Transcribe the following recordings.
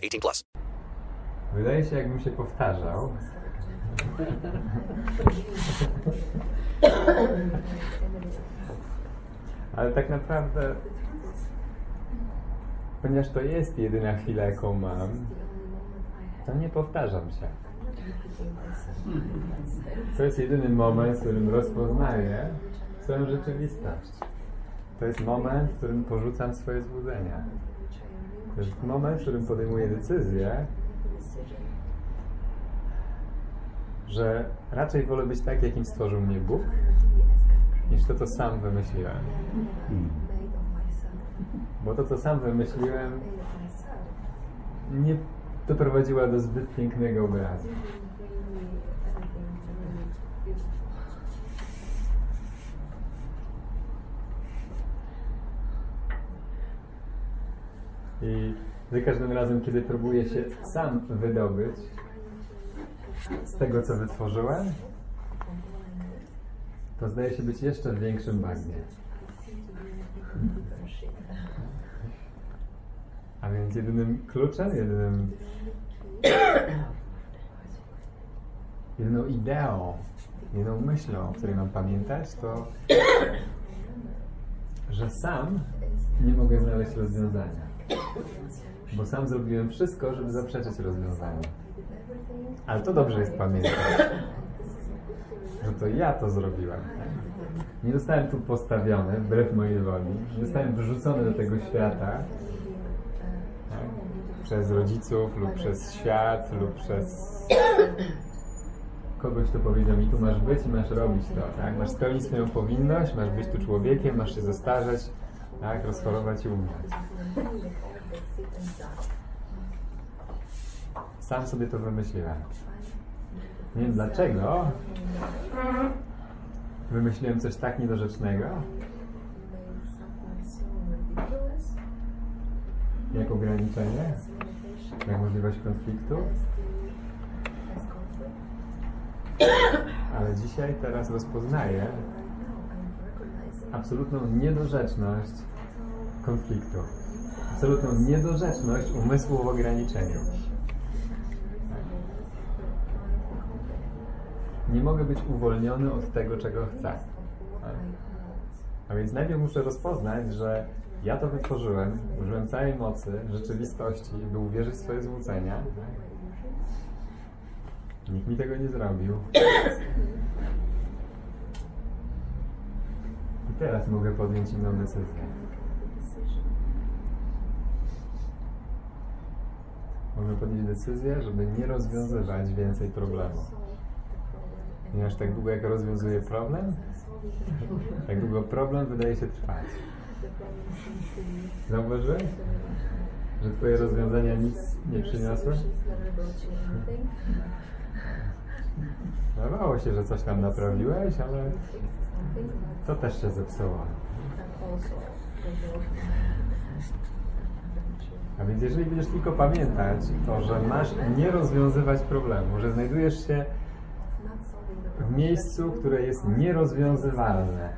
18 plus. Wydaje się, jakbym się powtarzał. Ale tak naprawdę, ponieważ to jest jedyna chwila, jaką mam, to nie powtarzam się. To jest jedyny moment, w którym rozpoznaję swoją rzeczywistość. To jest moment, w którym porzucam swoje złudzenia. Jest moment, w którym podejmuję decyzję, że raczej wolę być tak, jakim stworzył mnie Bóg, niż to, co sam wymyśliłem. Bo to, co sam wymyśliłem, nie doprowadziła do zbyt pięknego obrazu. I za każdym razem, kiedy próbuję się sam wydobyć z tego, co wytworzyłem, to zdaje się być jeszcze w większym bagnie. A więc jedynym kluczem, jedynym jedyną ideą, jedyną myślą, o której mam pamiętać, to że sam nie mogę znaleźć rozwiązania. Bo sam zrobiłem wszystko, żeby zaprzeczyć rozwiązaniu. Ale to dobrze jest pamiętać, że to ja to zrobiłem. Nie zostałem tu postawiony wbrew mojej woli. Nie zostałem wyrzucony do tego świata tak? przez rodziców lub przez świat lub przez kogoś, kto powiedział mi, tu masz być i masz robić to. Tak? Masz spełnić swoją powinność, masz być tu człowiekiem, masz się zestarzeć, tak? rozchorować i umrzeć. Sam sobie to wymyśliłem. Nie wiem dlaczego. Wymyśliłem coś tak niedorzecznego, jak ograniczenie, jak możliwość konfliktu. Ale dzisiaj, teraz rozpoznaję absolutną niedorzeczność konfliktu. Absolutną niedorzeczność umysłu w ograniczeniu. Nie mogę być uwolniony od tego, czego chcę. A więc najpierw muszę rozpoznać, że ja to wytworzyłem, użyłem całej mocy, rzeczywistości, by uwierzyć w swoje złudzenia. Nikt mi tego nie zrobił. I teraz mogę podjąć inną decyzję. Mogę podjąć decyzję, żeby nie rozwiązywać więcej problemów. Ponieważ tak długo jak rozwiązuję problem, tak długo problem wydaje się trwać. Zauważyłeś? Że twoje rozwiązania nic nie przyniosły? Wydawało się, że coś tam naprawiłeś, ale to też się zepsuło. A więc jeżeli będziesz tylko pamiętać to, że masz nie rozwiązywać problemu, że znajdujesz się w miejscu, które jest nierozwiązywalne,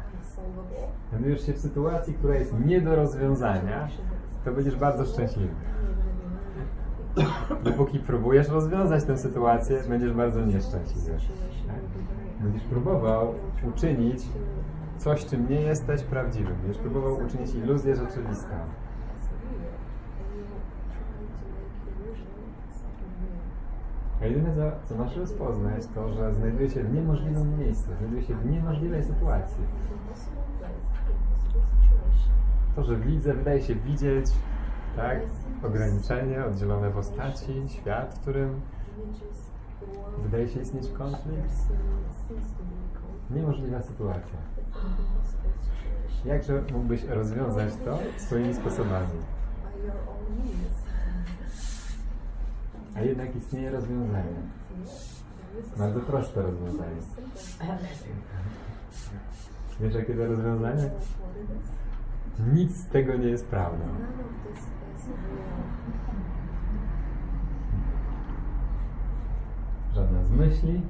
znajdujesz się w sytuacji, która jest nie do rozwiązania, to będziesz bardzo szczęśliwy. Dopóki próbujesz rozwiązać tę sytuację, będziesz bardzo nieszczęśliwy. Będziesz próbował uczynić coś, czym nie jesteś prawdziwym. Będziesz próbował uczynić iluzję rzeczywistą. A jedyne, co, co masz rozpoznać, to, że znajduje się w niemożliwym miejscu, znajduje się w niemożliwej sytuacji. To, że widzę, wydaje się widzieć, tak, ograniczenie, oddzielone postaci, świat, w którym wydaje się istnieć konflikt. Niemożliwa sytuacja. Jakże mógłbyś rozwiązać to swoimi sposobami? A jednak istnieje rozwiązanie. Bardzo proste rozwiązanie. Wiesz jakie to rozwiązanie? Nic z tego nie jest prawdą. Żadna z myśli,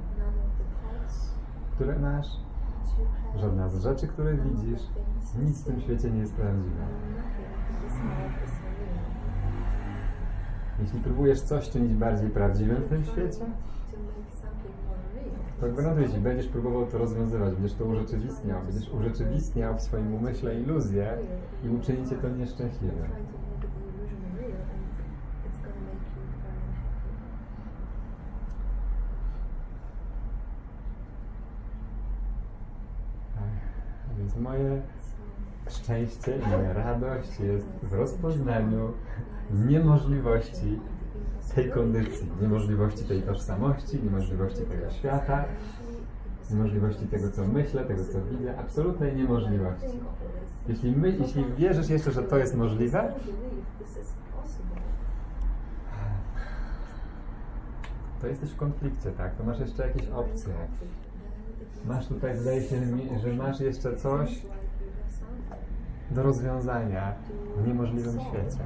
które masz, żadna z rzeczy, które widzisz, nic w tym świecie nie jest prawdziwe. Jeśli próbujesz coś czynić bardziej prawdziwym w tym świecie, to gwarantuję Ci, będziesz próbował to rozwiązywać, będziesz to urzeczywistniał, będziesz urzeczywistniał w swoim umyśle iluzję i uczyni Cię to nieszczęśliwym. Więc moje szczęście i moja radość jest w rozpoznaniu niemożliwości tej kondycji, niemożliwości tej tożsamości, niemożliwości tego świata, niemożliwości tego, co myślę, tego, co widzę, absolutnej niemożliwości. Jeśli, my, jeśli wierzysz jeszcze, że to jest możliwe, to jesteś w konflikcie, tak? To masz jeszcze jakieś opcje. Masz tutaj, wydaje się że masz jeszcze coś do rozwiązania w niemożliwym świecie.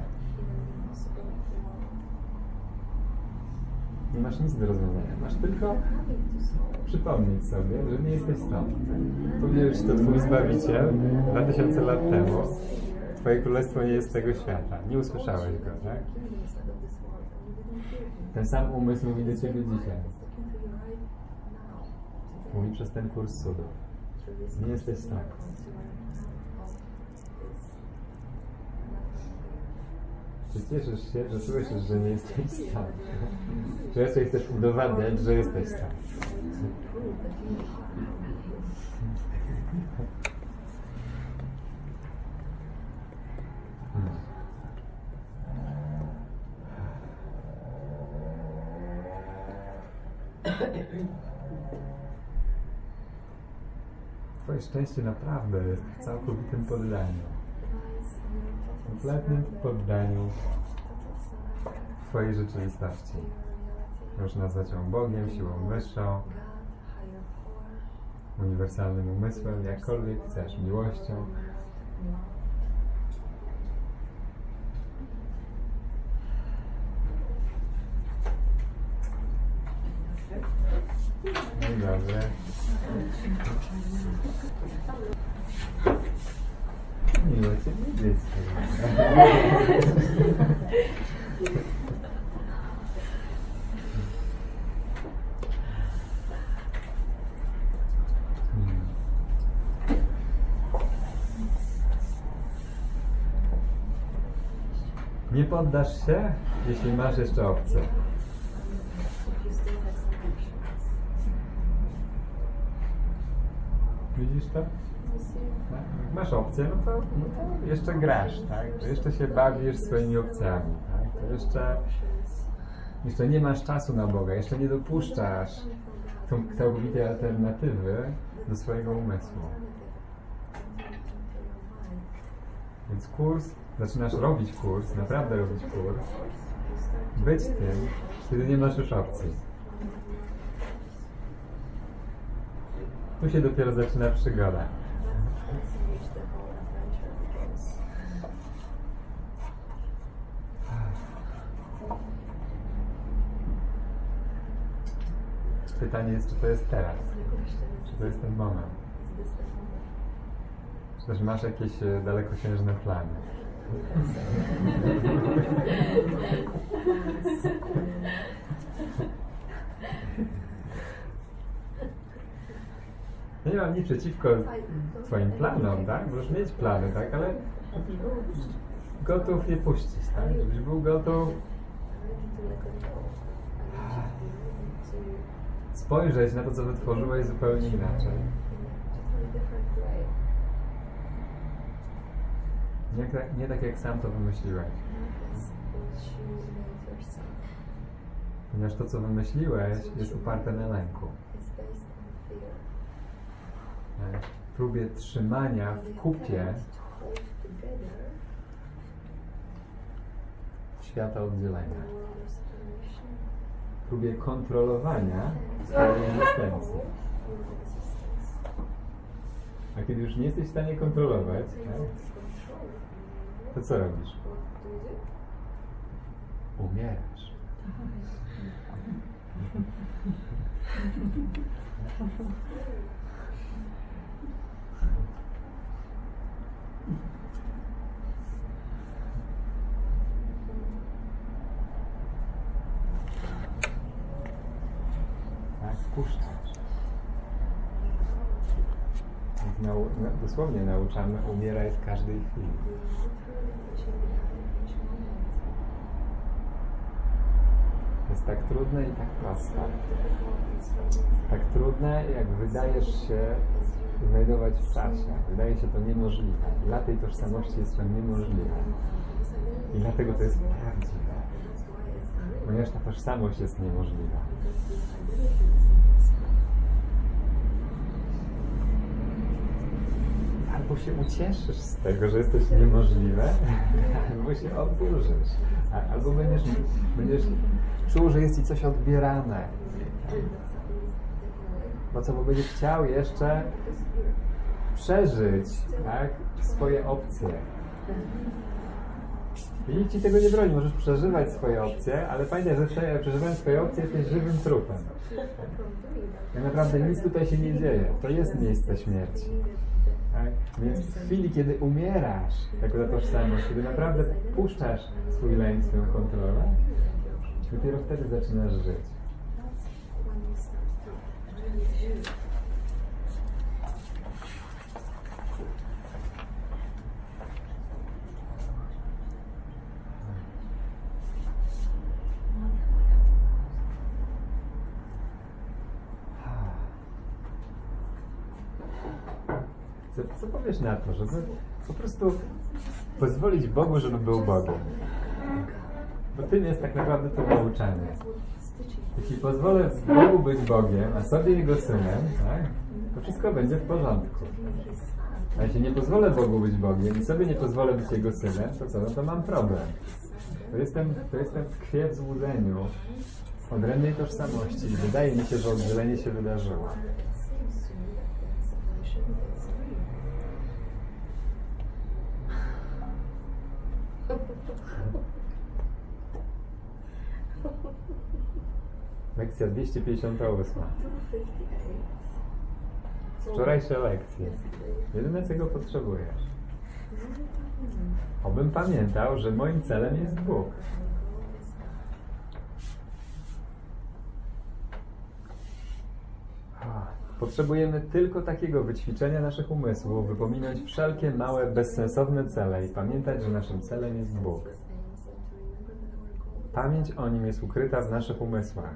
Nie masz nic do rozwiązania. Masz tylko przypomnieć sobie, że nie jesteś stąd. Powiedział Ci to Twój Zbawiciel 2000 lat temu. Twoje królestwo nie jest tego świata. Nie usłyszałeś go, tak? Ten sam umysł mówi do Ciebie dzisiaj. Mówi przez ten kurs cudów. Nie jesteś stąd. Czy cieszysz się, że słyszysz, że nie jesteś stąd? Czy jeszcze chcesz udowadniać, że jesteś? Hmm. Twoje szczęście naprawdę jest w całkowitym poddaniu. Kompletnym poddaniu Twojej rzeczywistości. Możesz nazwać ją Bogiem, siłą wyższą, uniwersalnym umysłem, jakkolwiek chcesz, miłością. Dzień dobry. Nie poddasz się, jeśli masz jeszcze opcję. Widzisz to? Tak? Masz opcję, no to, no to jeszcze grasz, tak? To jeszcze się bawisz swoimi opcjami, tak? To jeszcze, jeszcze nie masz czasu na Boga, jeszcze nie dopuszczasz tą całkowitej alternatywy do swojego umysłu. Więc kurs, zaczynasz robić kurs, naprawdę robić kurs, być tym, kiedy nie masz już opcji. Tu się dopiero zaczyna przygoda. Pytanie jest, czy to jest teraz? Czy to jest ten moment? Czy też masz jakieś e, dalekosiężne plany? Ja nie mam nic przeciwko Twoim planom, tak? Możesz mieć plany, tak? Ale gotów je puścić, tak? Żebyś był gotów spojrzeć na to, co wytworzyłeś zupełnie inaczej. Nie tak, nie tak jak sam to wymyśliłeś. Ponieważ to, co wymyśliłeś, jest oparte na lęku. Próbie trzymania w kupie świata oddzielenia. próbie kontrolowania swojej egzystencji. A kiedy już nie jesteś w stanie kontrolować, tak, to co robisz? Umierasz. Tak, puszczasz. Więc nau, na, dosłownie nauczamy umierać w każdej chwili. Jest tak trudne i tak proste. Tak trudne, jak wydajesz się znajdować w czasie. Wydaje się to niemożliwe. Dla tej tożsamości jest to niemożliwe. I dlatego to jest prawdziwe. Ponieważ ta tożsamość jest niemożliwa. Albo się ucieszysz z tego, że jesteś niemożliwe, albo się oburzysz. Albo będziesz, będziesz czuł, że jest ci coś odbierane. Bo co, bo będziesz chciał jeszcze przeżyć tak, swoje opcje. I nikt ci tego nie broni, możesz przeżywać swoje opcje, ale pamiętaj, że prze- przeżywając swoje opcje jesteś żywym trupem. Tak naprawdę nic tutaj się nie dzieje. To jest miejsce śmierci. Tak? Więc w chwili, kiedy umierasz jako ta tożsamość, kiedy naprawdę puszczasz swój lęk, swoją kontrolę, dopiero wtedy zaczynasz żyć. Co, na to, żeby po prostu pozwolić Bogu, żeby był Bogiem? Bo tym jest tak naprawdę to nauczanie. Jeśli pozwolę Bogu być Bogiem, a sobie Jego Synem, tak, to wszystko będzie w porządku. A jeśli nie pozwolę Bogu być Bogiem i sobie nie pozwolę być Jego Synem, to co? No to mam problem. To jestem, to jestem tkwię w złudzeniu odrębnej tożsamości i wydaje mi się, że oddzielenie się wydarzyło. Lekcja 258. Wczorajsze lekcje. Jedyne, czego potrzebujesz. Obym pamiętał, że moim celem jest Bóg. Potrzebujemy tylko takiego wyćwiczenia naszych umysłów, by pominąć wszelkie małe, bezsensowne cele i pamiętać, że naszym celem jest Bóg. Pamięć o Nim jest ukryta w naszych umysłach,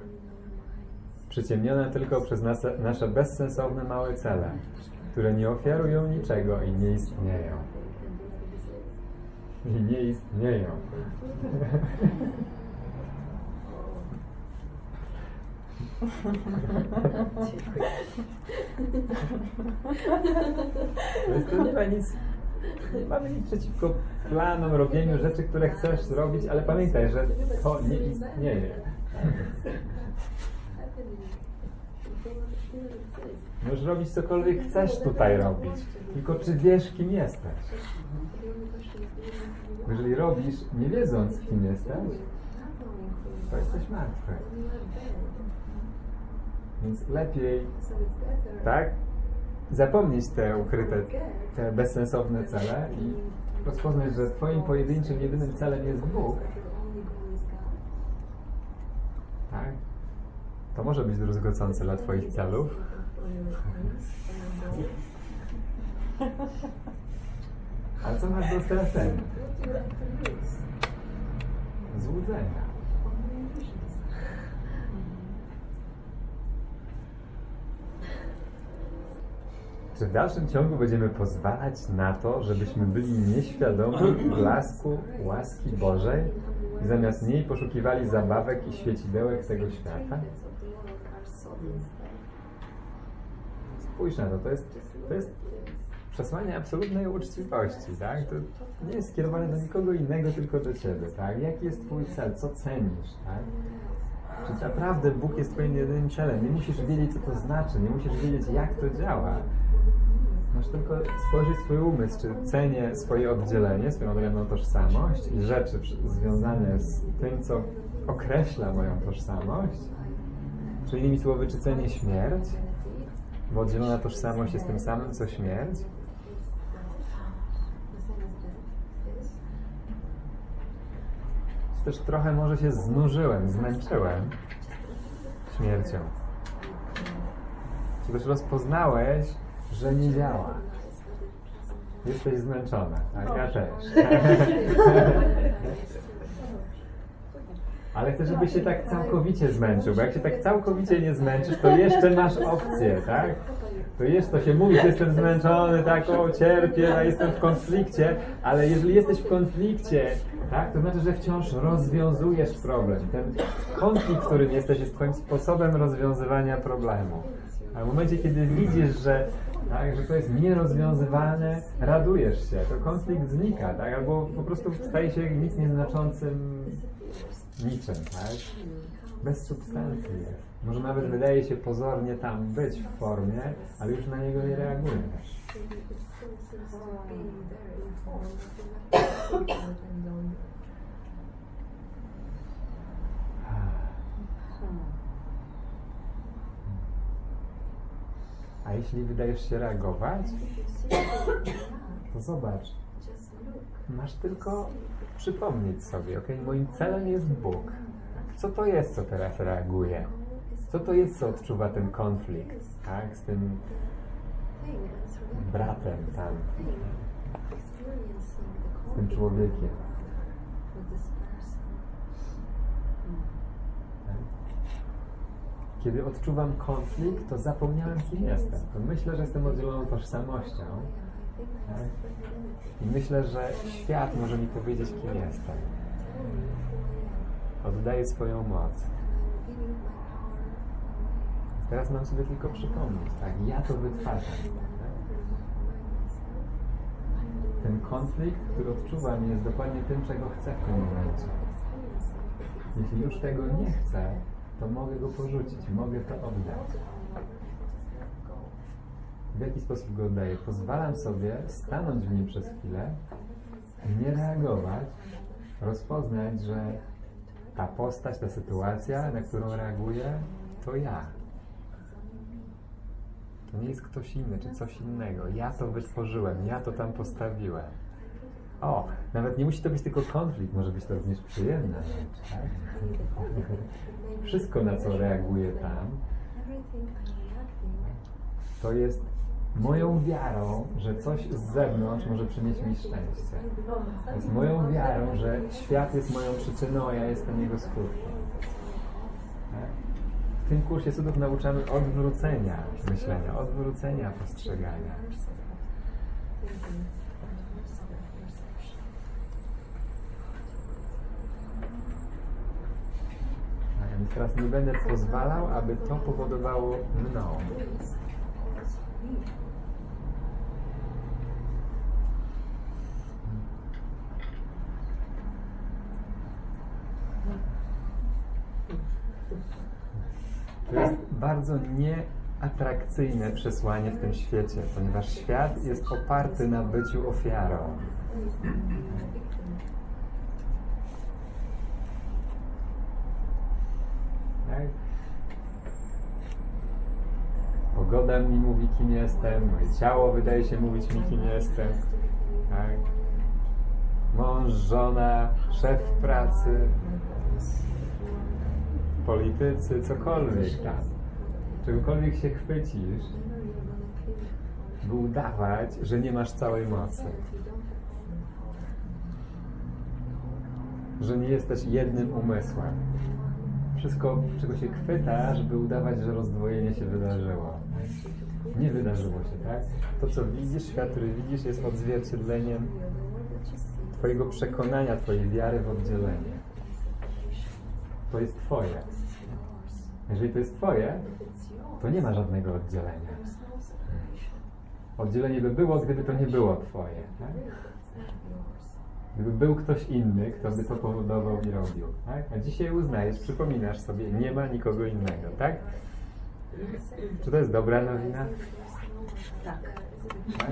przyciemniona tylko przez nasze, nasze bezsensowne małe cele, które nie ofiarują niczego i nie istnieją. I nie istnieją. Ma nic, nie mamy nic przeciwko planom, robieniu rzeczy, które chcesz zrobić, ale pamiętaj, że to nie istnieje. Możesz robić cokolwiek chcesz tutaj robić, tylko czy wiesz, kim jesteś? Jeżeli robisz, nie wiedząc, kim jesteś, to jesteś martwy. Więc lepiej, tak? Zapomnieć te ukryte, te bezsensowne cele i rozpoznać, że Twoim pojedynczym, jedynym celem jest Bóg. Tak? To może być druzgocące dla Twoich celów. Ale co masz do stracenia? Złudzenia. Czy w dalszym ciągu będziemy pozwalać na to, żebyśmy byli nieświadomi blasku łaski Bożej i zamiast niej poszukiwali zabawek i świecidełek tego świata? Spójrz na to, to jest, to jest przesłanie absolutnej uczciwości, tak? To nie jest skierowane do nikogo innego, tylko do Ciebie, tak? Jaki jest Twój cel? Co cenisz, tak? Czy Naprawdę Bóg jest Twoim jedynym celem. Nie musisz wiedzieć, co to znaczy, nie musisz wiedzieć, jak to działa. Masz tylko spojrzeć swój umysł, czy cenię swoje oddzielenie, swoją odrębną tożsamość i rzeczy związane z tym, co określa moją tożsamość. Czy innymi słowy, czy cenię śmierć? Bo oddzielona tożsamość jest tym samym, co śmierć. Też trochę może się znużyłem, zmęczyłem śmiercią. Czy też rozpoznałeś, że nie działa. Jesteś zmęczona, a ja też. Ale chcę, żebyś się tak całkowicie zmęczył, bo jak się tak całkowicie nie zmęczysz, to jeszcze masz opcję, tak? To jeszcze to się mówi, jestem zmęczony, tak, o, cierpię, a jestem w konflikcie, ale jeżeli jesteś w konflikcie, tak, to znaczy, że wciąż rozwiązujesz problem. Ten konflikt, w którym jesteś, jest twoim sposobem rozwiązywania problemu. A w momencie, kiedy widzisz, że, tak, że to jest nierozwiązywalne, radujesz się, to konflikt znika, tak? albo po prostu staje się nic nieznaczącym niczym, tak? Bez substancji jest. Może nawet wydaje się pozornie tam być w formie, ale już na niego nie reagujesz. A jeśli wydajesz się reagować, to zobacz, masz tylko przypomnieć sobie, ok? Moim celem jest Bóg. Co to jest, co teraz reaguje? Co to jest, co odczuwa ten konflikt, tak? Z tym bratem tam, z tym człowiekiem. Kiedy odczuwam konflikt, to zapomniałem, kim jestem. To myślę, że jestem oddzieloną tożsamością. I myślę, że świat może mi powiedzieć, kim jestem. Oddaję swoją moc. Teraz mam sobie tylko przypomnieć, tak? Ja to wytwarzam. Ten konflikt, który odczuwam, jest dokładnie tym, czego chcę w tym momencie. Jeśli już tego nie chcę, to mogę go porzucić, mogę to oddać. W jaki sposób go oddaję? Pozwalam sobie stanąć w nim przez chwilę, nie reagować, rozpoznać, że ta postać, ta sytuacja, na którą reaguję, to ja. To nie jest ktoś inny, czy coś innego. Ja to wytworzyłem, ja to tam postawiłem. O, nawet nie musi to być tylko konflikt, może być to również przyjemna rzecz. Tak? Wszystko, na co reaguję tam, to jest moją wiarą, że coś z zewnątrz może przynieść mi szczęście. Jest moją wiarą, że świat jest moją przyczyną, a ja jestem jego skutkiem. W tym kursie cudów nauczamy odwrócenia myślenia, odwrócenia postrzegania. Teraz nie będę pozwalał, aby to powodowało mną. To jest bardzo nieatrakcyjne przesłanie w tym świecie, ponieważ świat jest oparty na byciu ofiarą. Tak? Pogoda mi mówi, kim jestem, moje ciało wydaje się mówić mi, kim jestem. Tak? Mąż, żona, szef pracy, politycy, cokolwiek tam. Czegokolwiek się chwycisz, by udawać, że nie masz całej mocy. Że nie jesteś jednym umysłem. Wszystko, czego się chwyta, żeby udawać, że rozdwojenie się wydarzyło. Nie wydarzyło się, tak? To, co widzisz, świat, który widzisz, jest odzwierciedleniem Twojego przekonania, Twojej wiary w oddzielenie. To jest Twoje. Jeżeli to jest Twoje, to nie ma żadnego oddzielenia. Oddzielenie by było, gdyby to nie było Twoje. Tak? Gdyby był ktoś inny, kto by to powodował i robił. Tak? A dzisiaj uznajesz, przypominasz sobie, nie ma nikogo innego, tak? Czy to jest dobra nowina? Tak. Tak?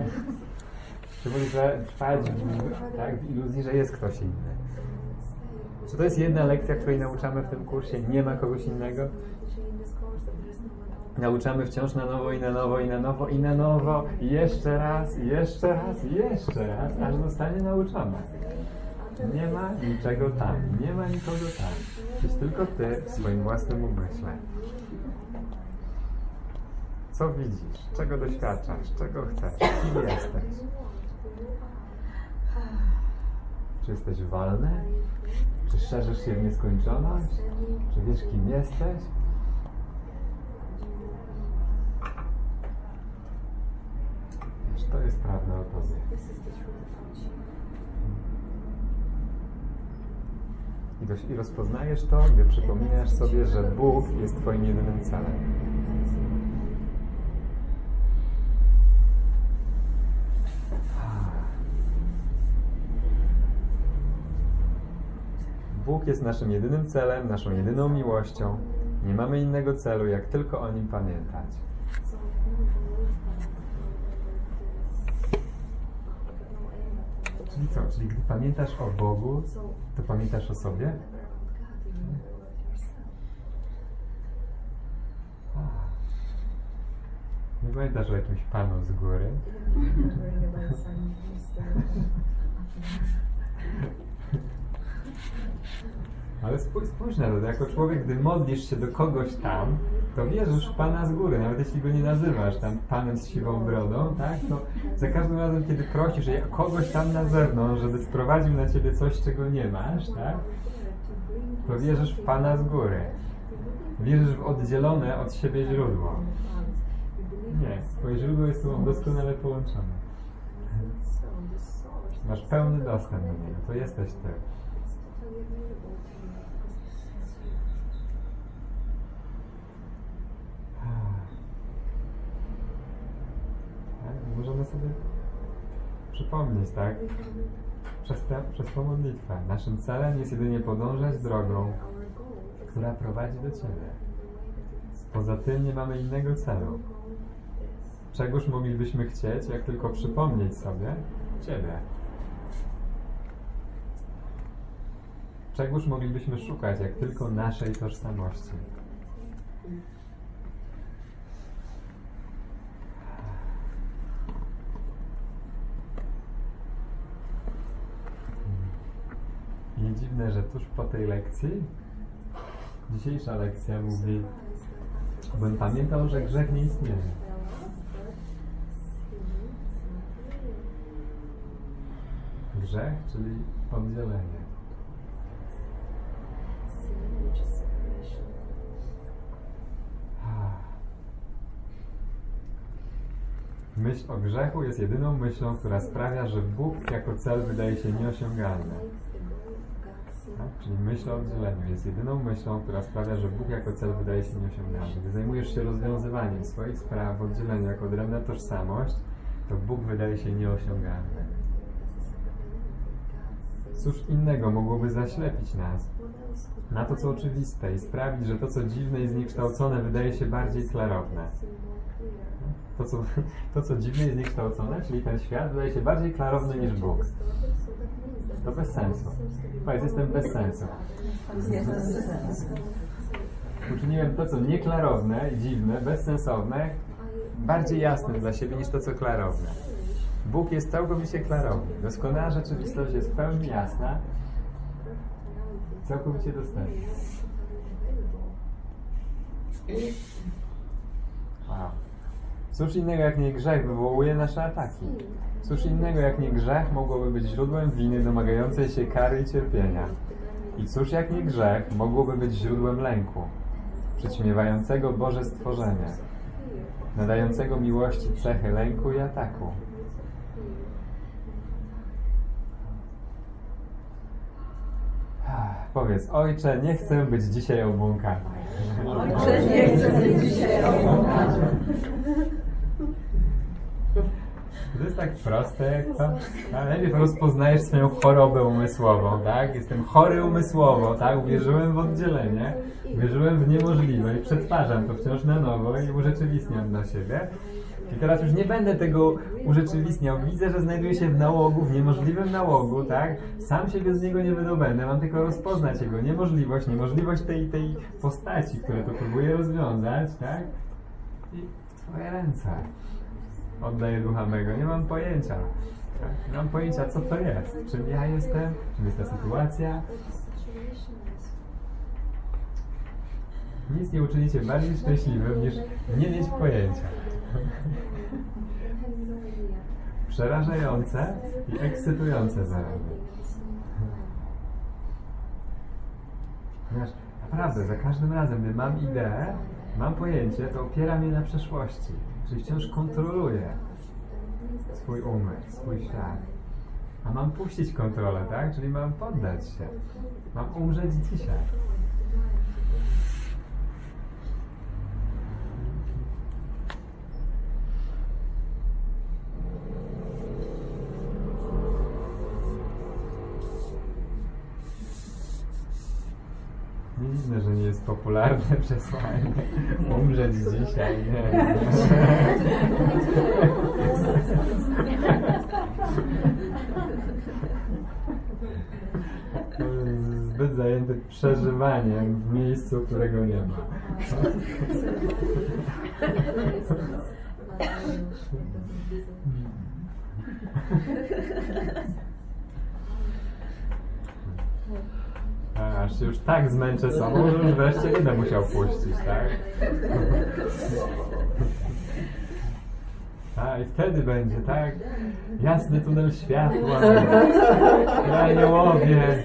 Czy może trwać w, tak, w iluzji, że jest ktoś inny? Czy to jest jedna lekcja, której nauczamy w tym kursie? Nie ma kogoś innego? Nauczamy wciąż na nowo i na nowo i na nowo i na nowo i jeszcze raz, jeszcze raz, jeszcze raz, aż zostanie nauczone. Nie ma niczego tam, nie ma nikogo tam. Jesteś tylko ty w swoim własnym umyśle. Co widzisz? Czego doświadczasz? Czego chcesz? Kim jesteś? Czy jesteś wolny? Czy szerzysz się w nieskończoność? Czy wiesz, kim jesteś? Wiesz, to jest prawda o tobie. I, rozpoznajesz to, gdy przypominasz sobie, że Bóg jest Twoim jedynym celem. Bóg jest naszym jedynym celem, naszą jedyną miłością. Nie mamy innego celu, jak tylko o Nim pamiętać. Czyli co? Czyli gdy pamiętasz o Bogu, to pamiętasz o sobie? Nie pamiętasz o jakimś Panu z góry? Ale spójrz, spójrz na to, jako człowiek, gdy modlisz się do kogoś tam, to wierzysz w Pana z góry, nawet jeśli go nie nazywasz tam Panem z siwą brodą, tak? To za każdym razem, kiedy prosisz kogoś tam na zewnątrz, żeby sprowadził na ciebie coś, czego nie masz, tak? To wierzysz w Pana z góry. Wierzysz w oddzielone od siebie źródło. Nie, twoje źródło jest doskonale połączone. Masz pełny dostęp do niego, to jesteś ty. Tak? Możemy sobie przypomnieć, tak? Przez, te, przez tą modlitwę. Naszym celem jest jedynie podążać drogą, która prowadzi do Ciebie. Poza tym nie mamy innego celu. Czegoż moglibyśmy chcieć, jak tylko przypomnieć sobie Ciebie. Czegoż moglibyśmy szukać, jak tylko naszej tożsamości. Dziwne, że tuż po tej lekcji, dzisiejsza lekcja mówi, bym pamiętał, że grzech nie istnieje. Grzech, czyli oddzielenie. Myśl o grzechu jest jedyną myślą, która sprawia, że Bóg jako cel wydaje się nieosiągalny. Czyli myśl o oddzieleniu jest jedyną myślą, która sprawia, że Bóg jako cel wydaje się nieosiągalny. Gdy zajmujesz się rozwiązywaniem swoich spraw oddzieleniu jako odrębna tożsamość, to Bóg wydaje się nieosiągalny. Cóż innego mogłoby zaślepić nas na to, co oczywiste i sprawić, że to, co dziwne i zniekształcone, wydaje się bardziej klarowne. To co, to, co dziwne i zniekształcone, czyli ten świat, wydaje się bardziej klarowny niż Bóg. To bez sensu. Powiedz, jestem bez sensu. Uczyniłem to, co nieklarowne, dziwne, bezsensowne, bardziej jasne dla siebie niż to, co klarowne. Bóg jest całkowicie klarowny. Doskonała rzeczywistość jest w pełni jasna, całkowicie dostępna. Wow. Cóż innego jak nie grzech wywołuje nasze ataki? Cóż innego jak nie grzech mogłoby być źródłem winy domagającej się kary i cierpienia? I cóż jak nie grzech mogłoby być źródłem lęku, przyćmiewającego Boże stworzenie, nadającego miłości cechy lęku i ataku? Powiedz, ojcze, nie chcę być dzisiaj obłąkany. Ojcze, nie chcę być dzisiaj obłąkany. To jest tak proste, jak to. Najpierw rozpoznajesz swoją chorobę umysłową, tak? Jestem chory umysłowo, tak? Uwierzyłem w oddzielenie, uwierzyłem w niemożliwe i przetwarzam to wciąż na nowo i urzeczywistniam dla siebie. I teraz już nie będę tego urzeczywistniał. Widzę, że znajduję się w nałogu, w niemożliwym nałogu, tak? Sam siebie z niego nie wydobędę, mam tylko rozpoznać jego niemożliwość, niemożliwość tej, tej postaci, które to próbuję rozwiązać, tak? I Twoje ręce oddaję ducha mego. Nie mam pojęcia. Tak? Nie mam pojęcia, co to jest. Czym ja jestem, czym jest ta sytuacja. Nic nie uczynicie bardziej szczęśliwym niż nie mieć pojęcia. Przerażające i ekscytujące zarazem. Ponieważ naprawdę, za każdym razem, gdy mam ideę, mam pojęcie, to opiera mnie na przeszłości. Czyli wciąż kontroluję swój umysł, swój świat. A mam puścić kontrolę, tak? Czyli mam poddać się. Mam umrzeć dzisiaj. Dziwne, że nie jest popularne przesłanie. Umrzeć dzisiaj, nie. Zbyt zajęty przeżywaniem w miejscu, którego nie ma. Aż się już tak zmęczę sobą, że już wreszcie będę musiał puścić, tak? A, i wtedy będzie, tak? Jasny tunel światła, aniołowie,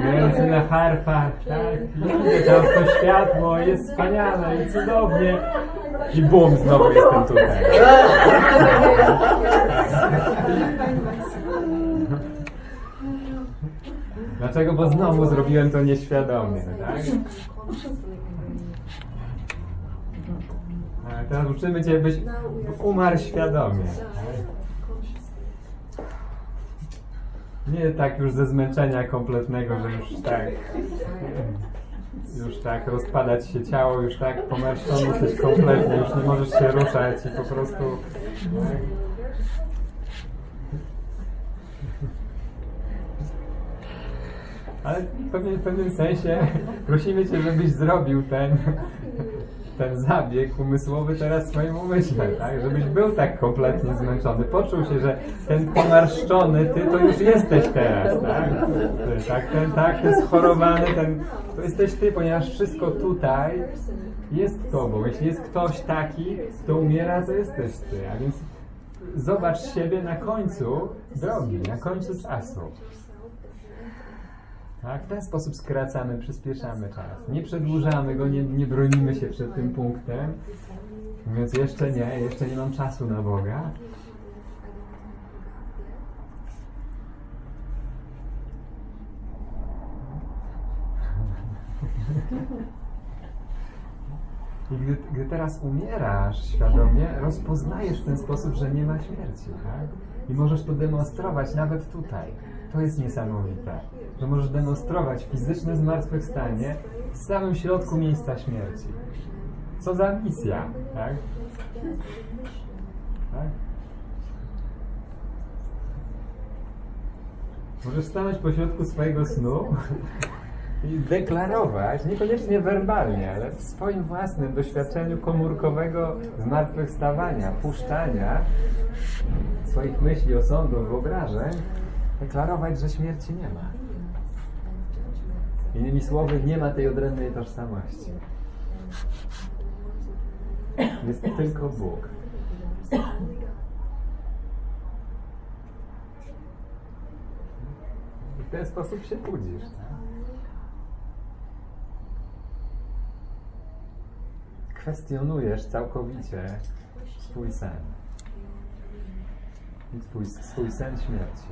grający na harfach, tak? Idę tam to światło, jest wspaniale i cudownie. I bum, znowu jestem tutaj. Dlaczego? Bo znowu zrobiłem to nieświadomie, tak? A teraz uczymy Cię być umarł świadomie. Nie tak już ze zmęczenia kompletnego, że już tak już tak rozpadać się ciało, już tak pomarszczony jesteś kompletnie, już nie możesz się ruszać i po prostu tak. Ale w pewnym, sensie prosimy Cię, żebyś zrobił ten, ten zabieg umysłowy teraz w swoim umyśle, tak? Żebyś był tak kompletnie zmęczony. Poczuł się, że ten pomarszczony Ty to już jesteś teraz, tak? Ty, tak, ten, tak, ten schorowany, ten, to jesteś Ty, ponieważ wszystko tutaj jest Tobą. Jeśli jest ktoś taki, kto umiera, to jesteś Ty. A więc zobacz siebie na końcu drogi, na końcu czasu. Tak, w ten sposób skracamy, przyspieszamy czas. Nie przedłużamy go, nie, nie bronimy się przed tym punktem. Mówiąc jeszcze nie, jeszcze nie mam czasu na Boga. I gdy, gdy teraz umierasz świadomie, rozpoznajesz w ten sposób, że nie ma śmierci, tak? I możesz to demonstrować nawet tutaj. To jest niesamowite, że możesz demonstrować fizyczne zmartwychwstanie w samym środku miejsca śmierci. Co za misja, tak? tak? Możesz stanąć pośrodku swojego snu i deklarować, niekoniecznie werbalnie, ale w swoim własnym doświadczeniu komórkowego zmartwychwstawania, puszczania swoich myśli, osądów, wyobrażeń, deklarować, że śmierci nie ma. Innymi słowy, nie ma tej odrębnej tożsamości. Jest tylko Bóg. I w ten sposób się budzisz. Kwestionujesz całkowicie swój sen. I twój, swój sen śmierci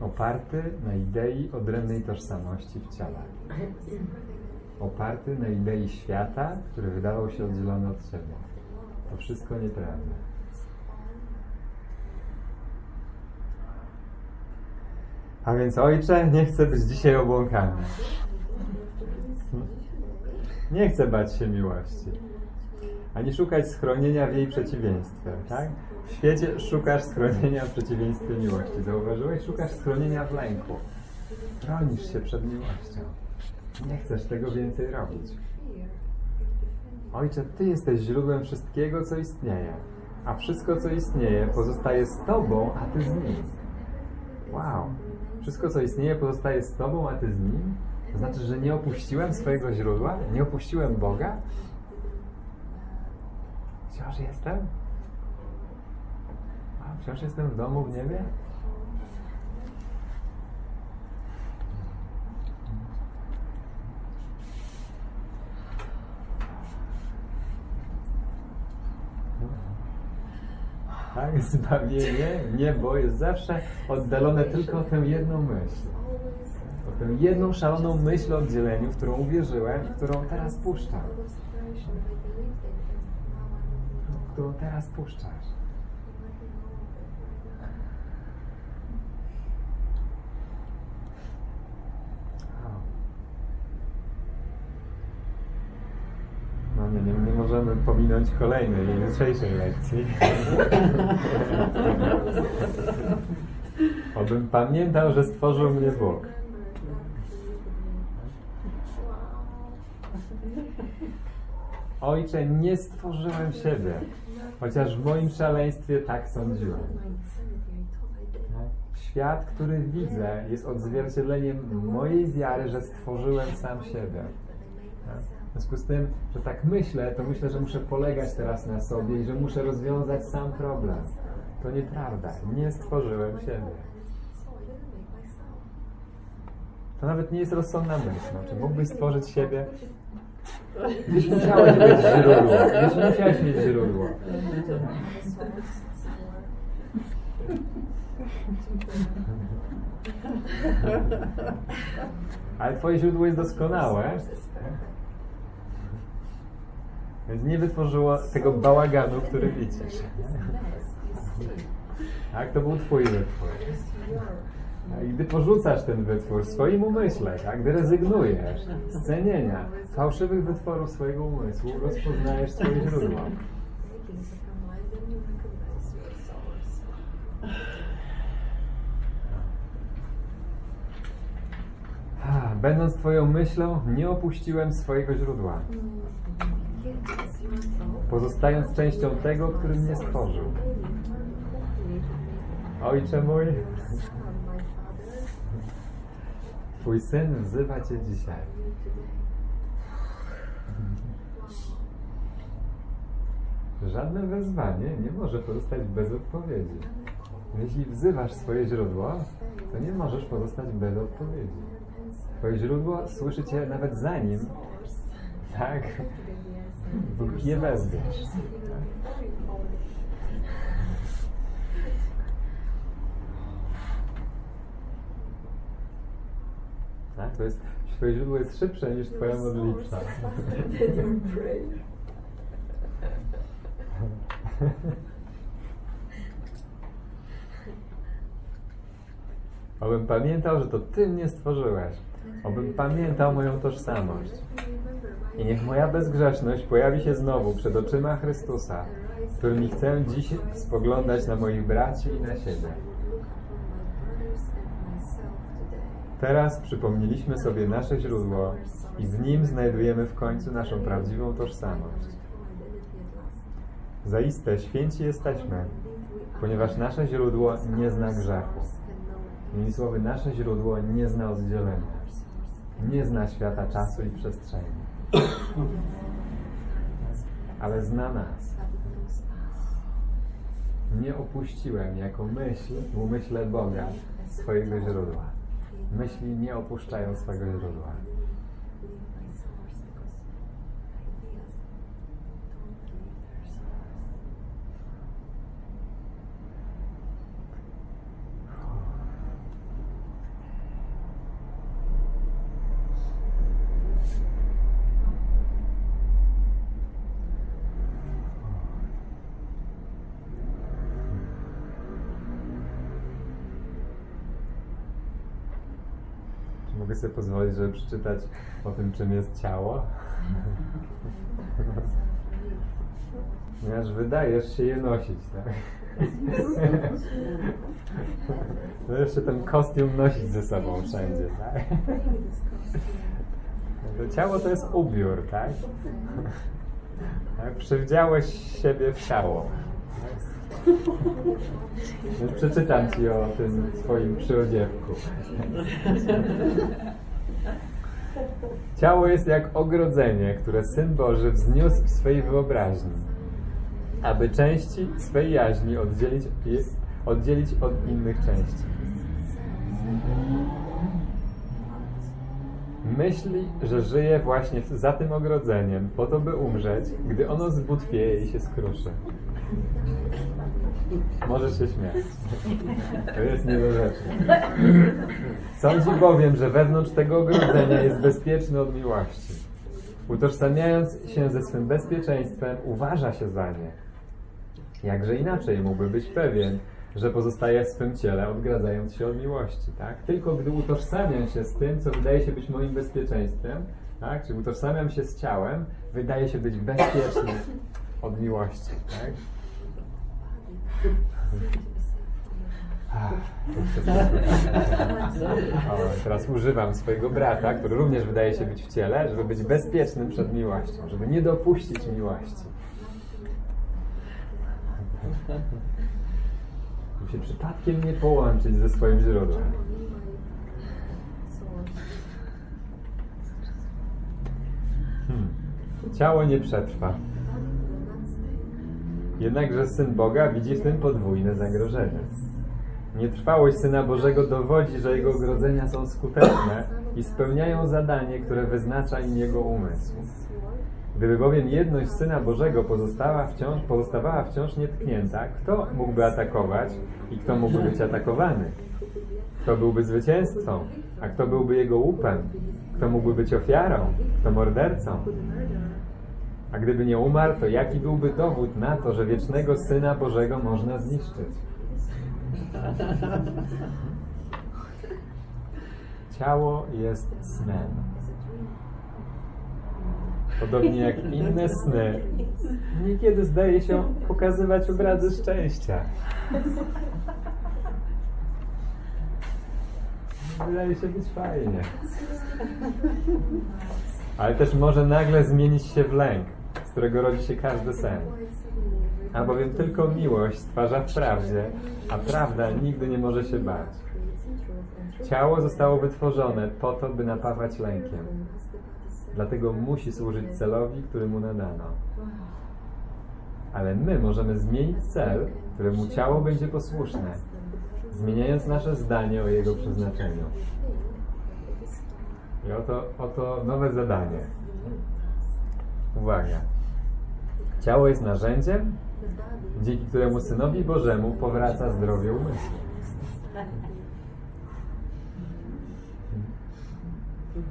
oparty na idei odrębnej tożsamości w ciele. Oparty na idei świata, który wydawał się oddzielony od siebie. To wszystko nieprawda. A więc ojcze, nie chcę być dzisiaj obłąkany. Nie chcę bać się miłości. Ani szukać schronienia w jej przeciwieństwie, tak? W świecie szukasz schronienia w przeciwieństwie miłości. Zauważyłeś? Szukasz schronienia w lęku. Bronisz się przed miłością. Nie chcesz tego więcej robić. Ojcze, Ty jesteś źródłem wszystkiego, co istnieje. A wszystko, co istnieje, pozostaje z Tobą, a Ty z nim. Wow. Wszystko, co istnieje, pozostaje z Tobą, a Ty z nim? To znaczy, że nie opuściłem swojego źródła? Nie opuściłem Boga? Wciąż jestem? A, wciąż jestem w domu w niebie? Tak, zbawienie, niebo jest zawsze oddalone tylko o tę jedną myśl. O tę jedną szaloną myśl o oddzieleniu, w którą uwierzyłem i którą teraz puszczam. Którą teraz puszczasz. No nie, nie, nie możemy pominąć kolejnej, jutrzejszej lekcji. Obym pamiętał, że stworzył mnie Bóg. Ojcze, nie stworzyłem siebie, chociaż w moim szaleństwie tak sądziłem. Świat, który widzę, jest odzwierciedleniem mojej wiary, że stworzyłem sam siebie. W związku z tym, że tak myślę, to myślę, że muszę polegać teraz na sobie i że muszę rozwiązać sam problem. To nieprawda. Nie stworzyłem siebie. To nawet nie jest rozsądna myśl. Czy mógłbyś stworzyć siebie? Gdzieś musiałeś mieć źródło. Gdzieś musiałeś mieć źródło. Ale twoje źródło jest doskonałe. Więc nie wytworzyło tego bałaganu, który widzisz. Tak, to był twój wytwór. I gdy porzucasz ten wytwór w swoim umyśle, tak, gdy rezygnujesz z cenienia fałszywych wytworów swojego umysłu, rozpoznajesz swoje źródło. Będąc Twoją myślą, nie opuściłem swojego źródła, pozostając częścią tego, który mnie stworzył. Ojcze mój, Twój syn wzywa Cię dzisiaj. Żadne wezwanie nie może pozostać bez odpowiedzi. Jeśli wzywasz swoje źródło, to nie możesz pozostać bez odpowiedzi. Twoje źródło słyszy Cię nawet zanim, tak, je wezwiesz. Tak, to jest, Twoje źródło jest szybsze niż Twoja modlitwa. Obym pamiętał, że to Ty mnie stworzyłeś. Obym pamiętał moją tożsamość. I niech moja bezgrzeszność pojawi się znowu przed oczyma Chrystusa, którymi chcę dziś spoglądać na moich braci i na siebie. Teraz przypomnieliśmy sobie nasze źródło i w nim znajdujemy w końcu naszą prawdziwą tożsamość. Zaiste święci jesteśmy, ponieważ nasze źródło nie zna grzechu. Innymi słowy, nasze źródło nie zna oddzielenia. Nie zna świata czasu i przestrzeni. Ale zna nas. Nie opuściłem jako myśl w umyśle Boga swojego źródła. Myśli nie opuszczają swego źródła. Pozwolić, żeby przeczytać o tym, czym jest ciało. Ponieważ wydajesz się je nosić, tak? No jeszcze ten kostium nosić ze sobą wszędzie, tak? To ciało to jest ubiór, tak? tak? Przywdziałeś siebie w ciało. Przeczytam Ci o tym swoim przyodziewku. Ciało jest jak ogrodzenie, które Syn Boży wzniósł w swej wyobraźni, aby części swej jaźni oddzielić, oddzielić od innych części. Myśli, że żyje właśnie za tym ogrodzeniem, po to, by umrzeć, gdy ono zbutwieje i się skruszy. Możesz się śmiać. To jest niedorzeczne. Sądzi bowiem, że wewnątrz tego ogrodzenia jest bezpieczny od miłości. Utożsamiając się ze swym bezpieczeństwem, uważa się za nie. Jakże inaczej mógłby być pewien, że pozostaje w swym ciele, odgradzając się od miłości, tak? Tylko gdy utożsamiam się z tym, co wydaje się być moim bezpieczeństwem, tak? Czyli utożsamiam się z ciałem, wydaje się być bezpieczny od miłości, tak? O, teraz używam swojego brata, który również wydaje się być w ciele, żeby być bezpiecznym przed miłością, żeby nie dopuścić miłości. Żeby się przypadkiem nie połączyć ze swoim źródłem. Hmm. Ciało nie przetrwa. Jednakże Syn Boga widzi w tym podwójne zagrożenie. Nietrwałość Syna Bożego dowodzi, że Jego ogrodzenia są skuteczne i spełniają zadanie, które wyznacza im Jego umysł. Gdyby bowiem jedność Syna Bożego pozostała wciąż, pozostawała wciąż nietknięta, kto mógłby atakować i kto mógłby być atakowany? Kto byłby zwycięzcą, a kto byłby jego łupem? Kto mógłby być ofiarą? Kto mordercą? A gdyby nie umarł, to jaki byłby dowód na to, że wiecznego Syna Bożego można zniszczyć? Ciało jest snem. Podobnie jak inne sny, niekiedy zdaje się pokazywać obrazy szczęścia. Wydaje się być fajnie. Ale też może nagle zmienić się w lęk, którego rodzi się każdy sen. Albowiem tylko miłość stwarza w prawdzie, a prawda nigdy nie może się bać. Ciało zostało wytworzone po to, by napawać lękiem. Dlatego musi służyć celowi, który mu nadano. Ale my możemy zmienić cel, któremu ciało będzie posłuszne, zmieniając nasze zdanie o jego przeznaczeniu. I oto, oto nowe zadanie. Uwaga. Ciało jest narzędziem, dzięki któremu Synowi Bożemu powraca zdrowie umysłu.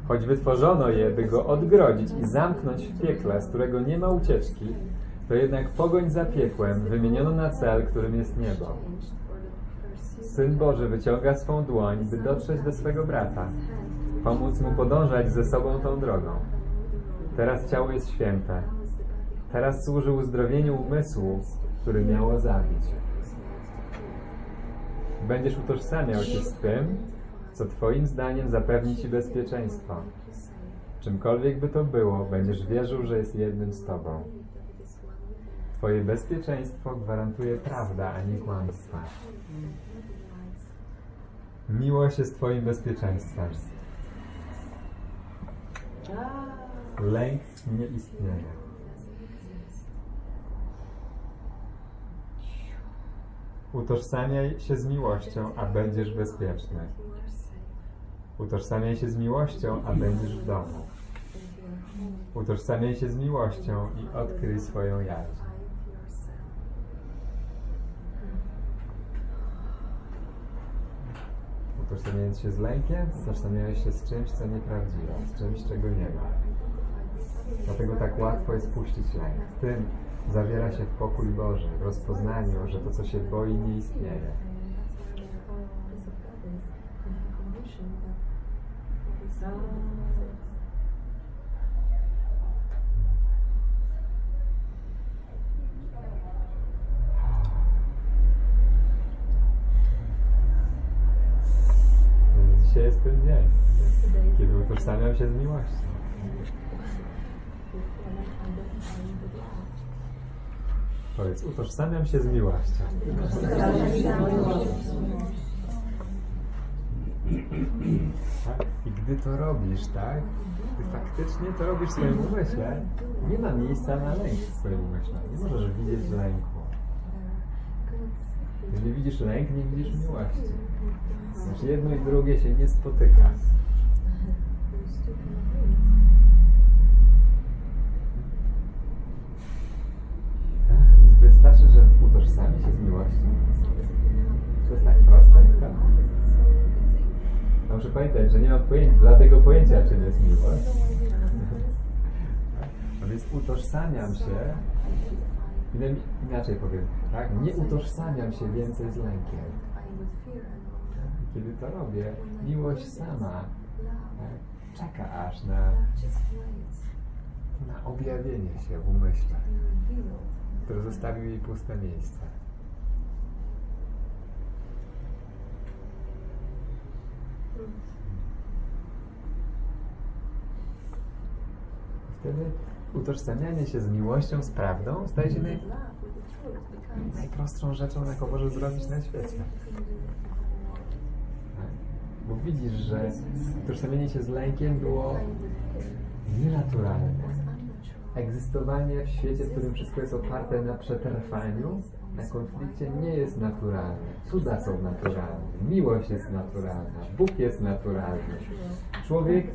Choć wytworzono je, by go odgrodzić i zamknąć w piekle, z którego nie ma ucieczki, to jednak pogoń za piekłem wymieniono na cel, którym jest niebo. Syn Boży wyciąga swą dłoń, by dotrzeć do swego brata, pomóc mu podążać ze sobą tą drogą. Teraz ciało jest święte. Teraz służy uzdrowieniu umysłu, który miało zabić. Będziesz utożsamiał się z tym, co Twoim zdaniem zapewni Ci bezpieczeństwo. Czymkolwiek by to było, będziesz wierzył, że jest jednym z Tobą. Twoje bezpieczeństwo gwarantuje prawda, a nie kłamstwo. Miłość jest Twoim bezpieczeństwem. Lęk nie istnieje. Utożsamiaj się z miłością, a będziesz bezpieczny. Utożsamiaj się z miłością, a będziesz w domu. Utożsamiaj się z miłością i odkryj swoją jaźń. Utożsamiając się z lękiem, utożsamiałeś się z czymś, co nieprawdziwe, z czymś, czego nie ma. Dlatego tak łatwo jest puścić lęk. Tym zawiera się w pokój Boży, w rozpoznaniu, że to, co się boi, nie istnieje. Dzisiaj jest ten dzień, kiedy utożsamiam się z miłością. Powiedz, utożsamiam się z miłością. Tak? I gdy to robisz, tak? Gdy faktycznie to robisz w swoim umyśle, nie ma miejsca na lęk w swoim umyśle. Nie możesz widzieć lęku. Gdy widzisz lęk, nie widzisz miłości. Znaczy jedno i drugie się nie spotyka. Wystarczy, że utożsami się z miłością. To jest tak proste, tak? Muszę pamiętać, że nie mam pojęcia, dlatego pojęcia, czym jest miłość. A więc utożsamiam się, inaczej powiem, tak? Nie utożsamiam się więcej z lękiem. Kiedy to robię, miłość sama tak, czeka aż na, na objawienie się w umyśle, który zostawił jej puste miejsce. Wtedy utożsamianie się z miłością, z prawdą staje się naj, najprostszą rzeczą, jaką możesz zrobić na świecie. Bo widzisz, że utożsamienie się z lękiem było nienaturalne. Egzystowanie w świecie, w którym wszystko jest oparte na przetrwaniu, na konflikcie, nie jest naturalne. Cuda są naturalne. Miłość jest naturalna. Bóg jest naturalny. Człowiek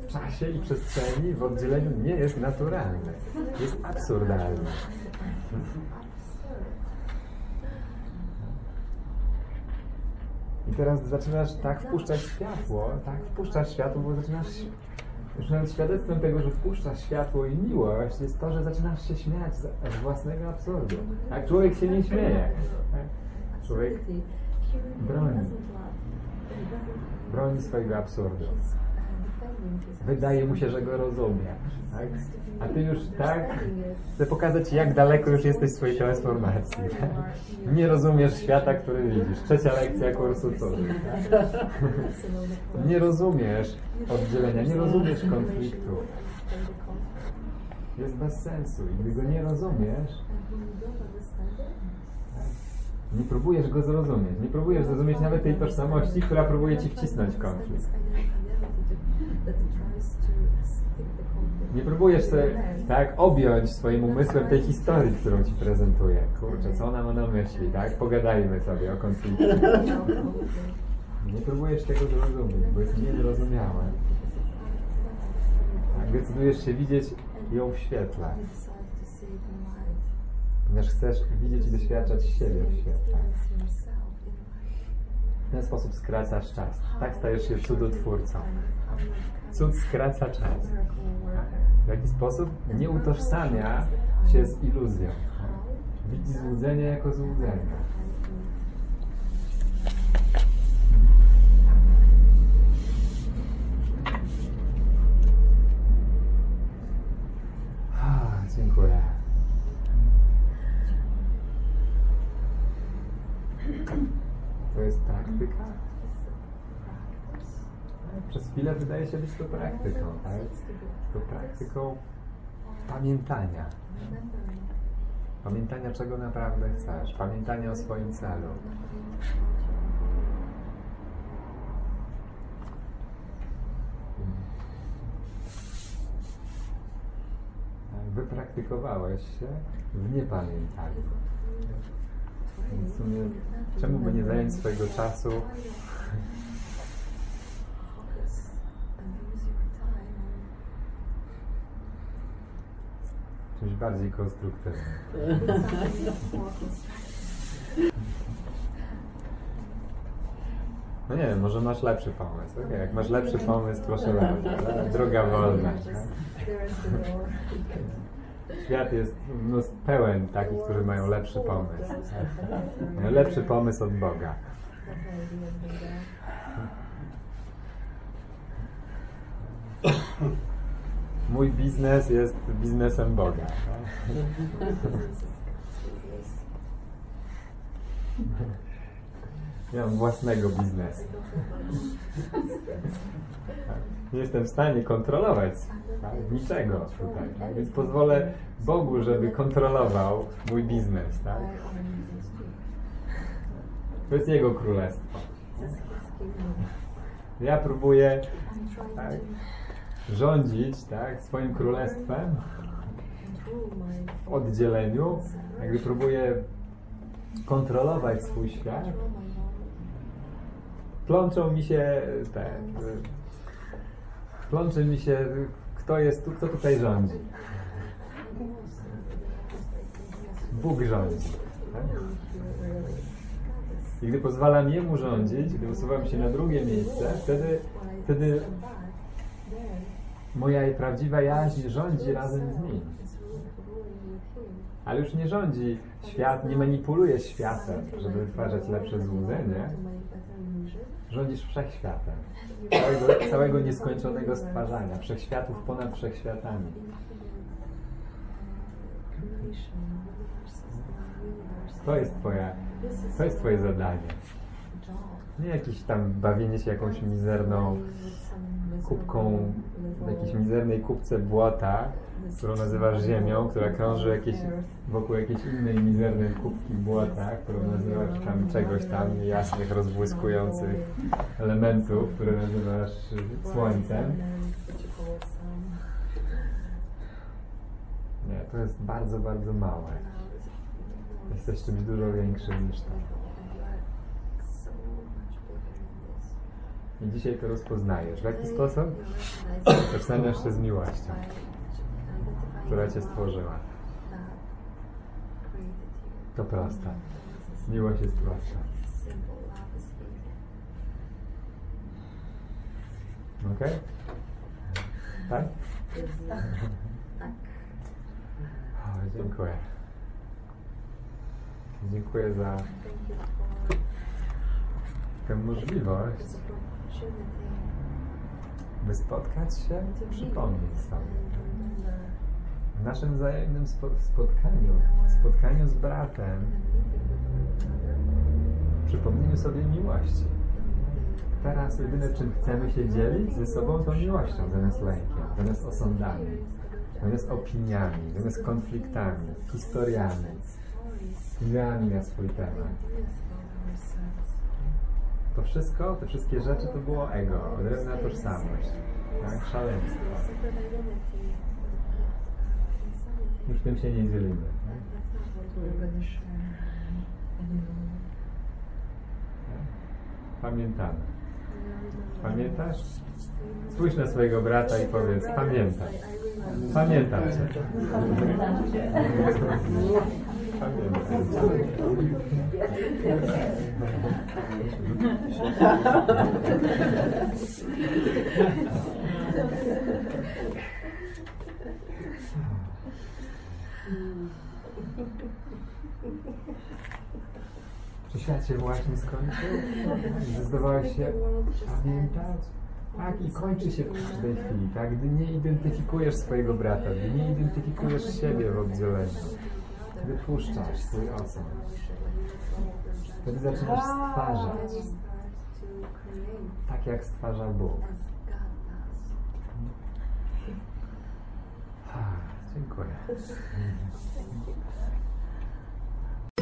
w czasie i przestrzeni, w oddzieleniu nie jest naturalny. Jest absurdalny. I teraz zaczynasz tak wpuszczać światło, tak wpuszczasz światło, bo zaczynasz nawet świadectwem tego, że wpuszczasz światło i miłość jest to, że zaczynasz się śmiać z własnego absurdu. Tak? Człowiek się nie śmieje. Tak? Człowiek broni. Broni swojego absurdu. Wydaje mu się, że go rozumie. Tak? A ty już tak chcę pokazać jak daleko już jesteś w swojej transformacji. Tak? Nie rozumiesz świata, który widzisz. Trzecia lekcja kursu. Tak? Nie rozumiesz oddzielenia, nie rozumiesz konfliktu. Jest bez sensu. I gdy go nie rozumiesz, nie próbujesz go zrozumieć. Nie próbujesz zrozumieć nawet tej tożsamości, która próbuje ci wcisnąć konflikt. Nie próbujesz sobie tak objąć swoim umysłem tej historii, którą ci prezentuję. Kurczę, co ona ma na myśli, tak? Pogadajmy sobie o konflikcie. Nie próbujesz tego zrozumieć, bo jest niezrozumiałe. Tak, decydujesz się widzieć ją w świetle, ponieważ chcesz widzieć i doświadczać siebie w świetle. W ten sposób skracasz czas. Tak stajesz się cudotwórcą. Cud skraca czas. W jaki sposób? Nie utożsamia się z iluzją. Widzi złudzenie jako złudzenie. Wydaje się być to praktyką, tak? To praktyką pamiętania. Pamiętania, czego naprawdę chcesz. Pamiętania o swoim celu. Wypraktykowałeś się w niepamiętaniu. Więc w sumie, czemu by nie zająć swojego czasu czymś bardziej konstruktywnym? No nie wiem, może masz lepszy pomysł. Okay, jak masz lepszy pomysł, proszę bardzo. ale Droga wolna. Tak? Świat jest no, pełen takich, którzy mają lepszy pomysł. Lepszy pomysł od Boga. Mój biznes jest biznesem Boga. Ja mam własnego biznesu. Tak. Nie jestem w stanie kontrolować tak, niczego tutaj, tak? więc pozwolę Bogu, żeby kontrolował mój biznes. Tak? To jest Jego królestwo. Ja próbuję tak, rządzić tak, swoim królestwem w oddzieleniu, jakby próbuję kontrolować swój świat. Plączą mi się te. Plączy mi się, kto jest tu, kto tutaj rządzi. Bóg rządzi. Tak? I gdy pozwalam Jemu rządzić, gdy usuwam się na drugie miejsce, wtedy, wtedy moja prawdziwa jaźń rządzi razem z Nim. Ale już nie rządzi świat, nie manipuluje światem, żeby wytwarzać lepsze złudzenie. Rządzisz wszechświatem. Całego, całego nieskończonego stwarzania, wszechświatów ponad wszechświatami. To jest twoja, to jest twoje zadanie. Nie jakieś tam bawienie się jakąś mizerną kubką, w jakiejś mizernej kubce błota, którą nazywasz ziemią, która krąży jakieś, wokół jakiejś innej mizernej kubki błota, którą nazywasz tam czegoś tam jasnych, rozbłyskujących elementów, które nazywasz słońcem. Nie, to jest bardzo, bardzo małe. Jesteś czymś dużo większym niż to. I dzisiaj to rozpoznajesz. W jaki sposób? Zaczynasz się z miłością, która Cię stworzyła. To proste. Miłość jest prosta. Ok? Tak? O, dziękuję. Dziękuję za tę możliwość, by spotkać się, przypomnieć sobie. W naszym wzajemnym spo spotkaniu, spotkaniu z bratem, przypomnieniu sobie miłości. Teraz jedyne, czym chcemy się dzielić ze sobą, to miłością, zamiast lękiem, zamiast osądami, zamiast opiniami, zamiast konfliktami, historiami, ideami na swój temat. To wszystko, te wszystkie rzeczy to było ego, odrębna tożsamość, tak? szaleństwo. Już tym się nie dzielimy. Tak? Pamiętamy. Pamiętasz? Spójrz na swojego brata i powiedz, pamiętam. Pamiętam cię. Czy świat się właśnie skończył? Zdawałeś się pamiętać? Tak, i kończy się w każdej chwili, tak? Gdy nie identyfikujesz swojego brata, gdy nie identyfikujesz siebie w oddzieleniu, wypuszczasz swój osąd. Wtedy zaczynasz stwarzać, tak jak stwarza Bóg. Dziękuję.